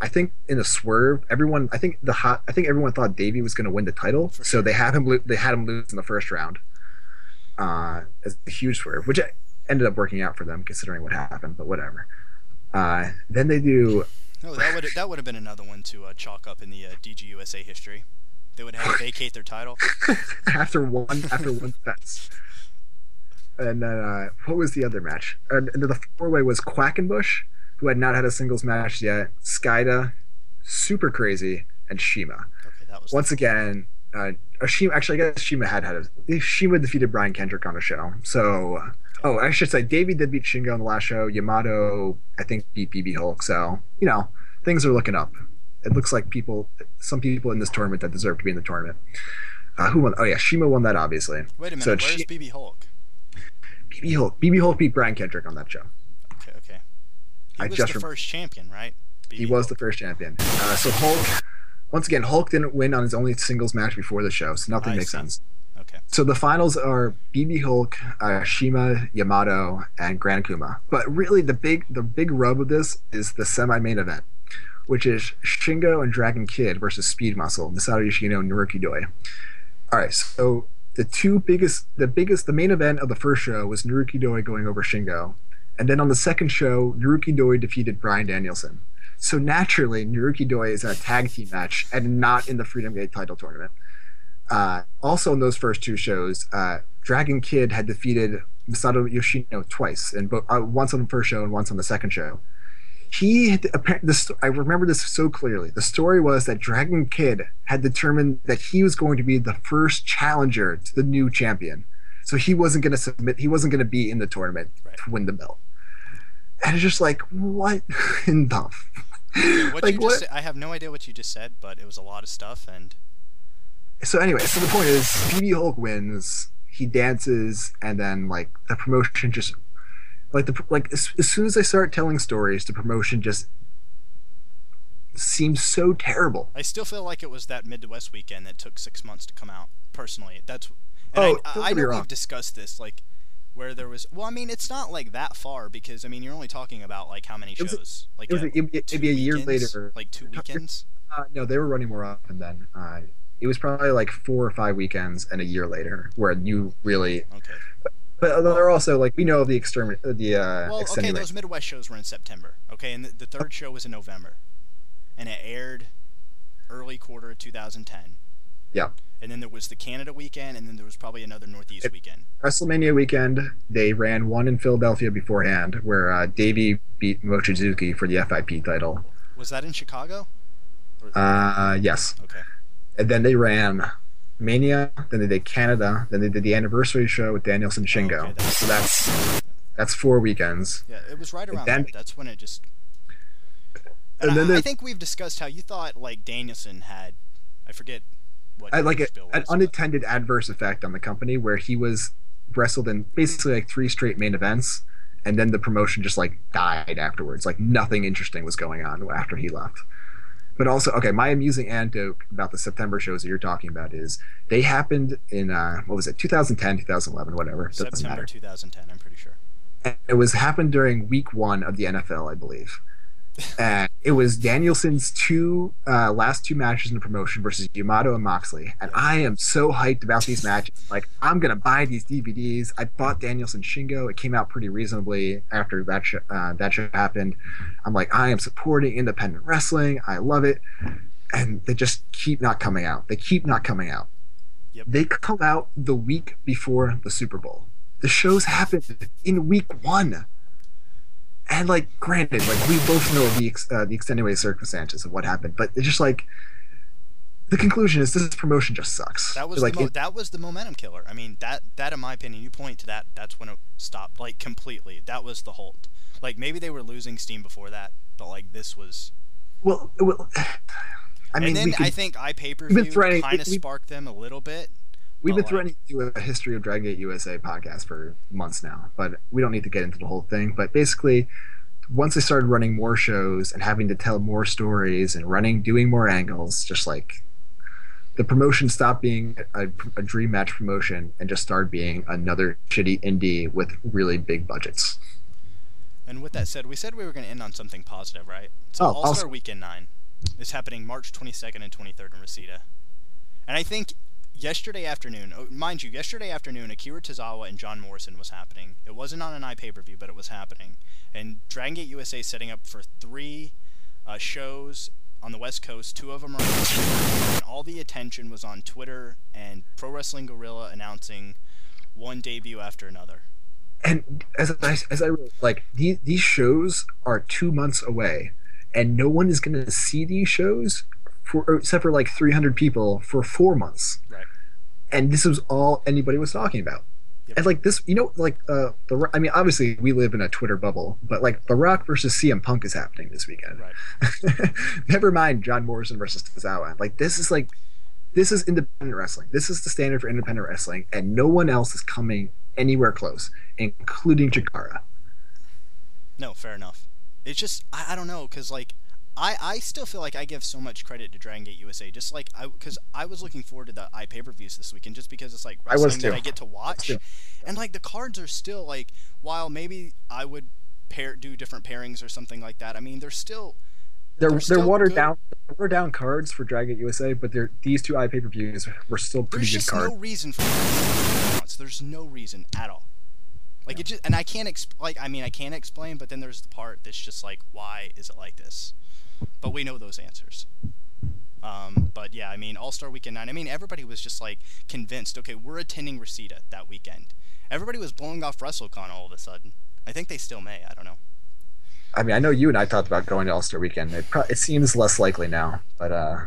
I think in a swerve, everyone. I think the hot. I think everyone thought Davey was going to win the title, For so they had him. Lo- they had him lose in the first round. Uh, as a huge swerve, which ended up working out for them considering what happened. But whatever. Uh, then they do No, that would that would have been another one to uh, chalk up in the uh, DGUSA history. They would have vacate their title. after one after one fence. And then uh, what was the other match? And and the four way was Quackenbush, who had not had a singles match yet. Skayde, Super Crazy, and CIMA. Okay, that was Once again, uh, CIMA. Actually, I guess CIMA had had a CIMA defeated Brian Kendrick on the show. So, oh, I should say Davey did beat Shingo in the last show. Yamato, I think, beat BB Hulk. So you know things are looking up. It looks like people, some people in this tournament that deserve to be in the tournament. Uh, who won? Oh yeah, CIMA won that obviously. Wait a minute, So where's she- BB Hulk? BB Hulk. BB Hulk beat Brian Kendrick on that show. Okay, okay. He I was just the rem- first champion, right? BB He was the first champion. Uh, so Hulk, once again, Hulk didn't win on his only singles match before the show, so nothing I makes see. sense. So the finals are BB Hulk, uh, CIMA, Yamato, and Gran Kuma. But really, the big the big rub of this is the semi main event, which is Shingo and Dragon Kid versus Speed Muscle, Masato Yoshino and Naruki Doi. All right, so the two biggest, the biggest, the main event of the first show was Naruki Doi going over Shingo, and then on the second show, Naruki Doi defeated Bryan Danielson. So naturally, Naruki Doi is in a tag team match and not in the Freedom Gate title tournament. Uh, also, in those first two shows, uh, Dragon Kid had defeated Masato Yoshino twice, and bo- uh, once on the first show and once on the second show. He, had, sto- I remember this so clearly. The story was that Dragon Kid had determined that he was going to be the first challenger to the new champion, so he wasn't going to submit. He wasn't going to be in the tournament Right. to win the belt. And it's just like, what in the? What like you just what? said, I have no idea what you just said, but it was a lot of stuff, and so anyway, so the point is, BB Hulk wins. He dances, and then like the promotion just like the like as, as soon as they start telling stories, the promotion just seems so terrible. I still feel like it was that Midwest weekend that took six months to come out. Personally, that's. And Oh, I, I me know wrong. we've discussed this, like where there was. Well, I mean, it's not like that far because I mean, you're only talking about like how many It was shows? like It was uh, it'd, be- it'd be a year later. like two weekends. Uh, no, they were running more often then. Uh, it was probably like four or five weekends and a year later where you really. Okay. But they're also like we know the extermin the uh, Well, okay, those Midwest shows were in September. Okay, and the, the third show was in November, and it aired early quarter of 2010. Yeah. And then there was the Canada weekend, and then there was probably another Northeast It- weekend. WrestleMania weekend, they ran one in Philadelphia beforehand, where uh, Davey beat Mochizuki for the FIP title. Was that in Chicago? Or- Uh, yes, okay. And then they ran Mania. Then they did Canada. Then they did the anniversary show with Danielson oh, Shingo. okay, that's- so that's That's four weekends. Yeah, it was right around then- there. That's when it just. And And, then I, I think we've discussed how you thought like Danielson had, I forget what I like a, bill an was, but- unintended adverse effect on the company where he was wrestled in basically like three straight main events, and then the promotion just like died afterwards. Like nothing interesting was going on after he left. But also, okay, my amusing anecdote about the September shows that you're talking about is they happened in uh, what was it, 2010, 2011, whatever. Doesn't September matter. 2010. I'm pretty sure. It was happened during week one of the NFL, I believe. And it was Danielson's two uh, last two matches in the promotion versus Yamato and Moxley. And I am so hyped about these matches. Like, I'm going to buy these DVDs. I bought Danielson Shingo. It came out pretty reasonably after that, uh, that show happened. I'm like, I am supporting independent wrestling. I love it. And they just keep not coming out. They keep not coming out. Yep. They come out the week before the Super Bowl. The shows happened in week one and like granted like we both know the ex- uh, the extenuating circumstances of what happened but it's just like the conclusion is this promotion just sucks That was like the mo- it- that was the momentum killer. I mean that that in my opinion, you point to that. That's when it stopped like completely. That was the halt. Like maybe they were losing steam before that, but like this was. well, well i mean and then could, I think I pay per view kind of sparked them a little bit. We've been but, threatening to do a history of dragon Gate usa podcast for months now but we don't need to get into the whole thing but basically once they started running more shows and having to tell more stories and running doing more angles just like the promotion stopped being a, a dream match promotion and just started being another shitty indie with really big budgets And with that said, we said we were going to end on something positive, right? So Oh, All Star Weekend 9 is happening March 22nd and 23rd in Reseda. And I think yesterday afternoon, oh, mind you, yesterday afternoon, Akira Tozawa and John Morrison was happening. It wasn't on an iPay per view, but it was happening. And Dragon Gate USA setting up for three uh, shows on the West Coast. Two of them are and all the attention was on Twitter and Pro Wrestling Guerrilla announcing one debut after another. and as I as I like these these shows are two months away, and no one is going to see these shows for except for like 300 people for four months. Right. And this was all anybody was talking about. Yep. And like this, you know, like uh, the I mean, obviously we live in a Twitter bubble, but like The Rock versus CM Punk is happening this weekend. Right. Never mind John Morrison versus Tozawa. Like this is like this is independent wrestling. This is the standard for independent wrestling, and no one else is coming anywhere close, including Chikara. No, fair enough. It's just I, I don't know because like I I still feel like I give so much credit to Dragon Gate USA just like I because I was looking forward to the i pay per views this weekend just because it's like I was wrestling that. I get to watch and like the cards are still like while maybe I would pair do different pairings or something like that I mean they're still They're They're they're, watered good. down watered down cards for Dragon Gate USA, but they're these two i pay per views were still pretty there's good cards. no reason for it. there's no reason at all like it just and I can't exp- like I mean I can't explain but then there's the part that's just like why is it like this but we know those answers um, but yeah I mean All Star Weekend 9 I mean everybody was just like convinced okay we're attending Reseda that weekend everybody was blowing off WrestleCon all of a sudden I think they still may I don't know I mean, I know you and I talked about going to All Star Weekend. It, pro- it seems less likely now, but uh,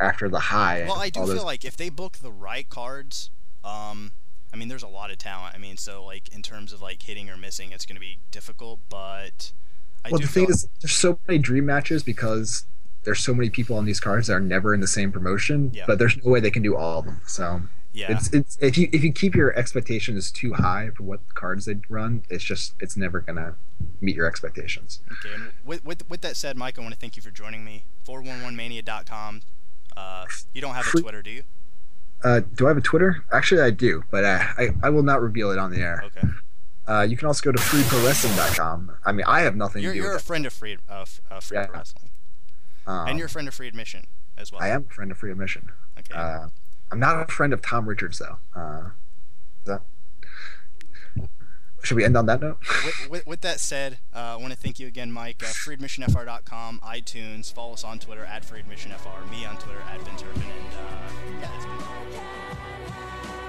after the high, Well, I do all feel like if they book the right cards, um, I mean, there's a lot of talent. I mean, so like in terms of like hitting or missing, it's going to be difficult. But I well, the thing is, there's so many dream matches because there's so many people on these cards that are never in the same promotion. Yeah. But there's no way they can do all of them. So yeah, it's it's if you if you keep your expectations too high for what cards they run, it's just it's never gonna meet your expectations. okay. And with, with with that said, Mike, I want to thank you for joining me. 411mania.com. Uh, you don't have a Twitter, do you? Uh, do I have a Twitter? Actually, I do, but uh, I I will not reveal it on the air. Okay. Uh, you can also go to freeprowrestling.com. I mean, I have nothing You're to do you're a with friend of free uh, uh, free Yeah. wrestling. Um, and you're a friend of free admission as well. I am a friend of Free Admission. Okay. Uh, I'm not a friend of Tom Richards, though. Uh, that... Should we end on that note? with, with, with that said, uh, I want to thank you again, Mike. Uh, freeadmissionfr.com, iTunes, follow us on Twitter at freeadmissionfr, me on Twitter at Vince Urban, and uh, yeah, it's been fun.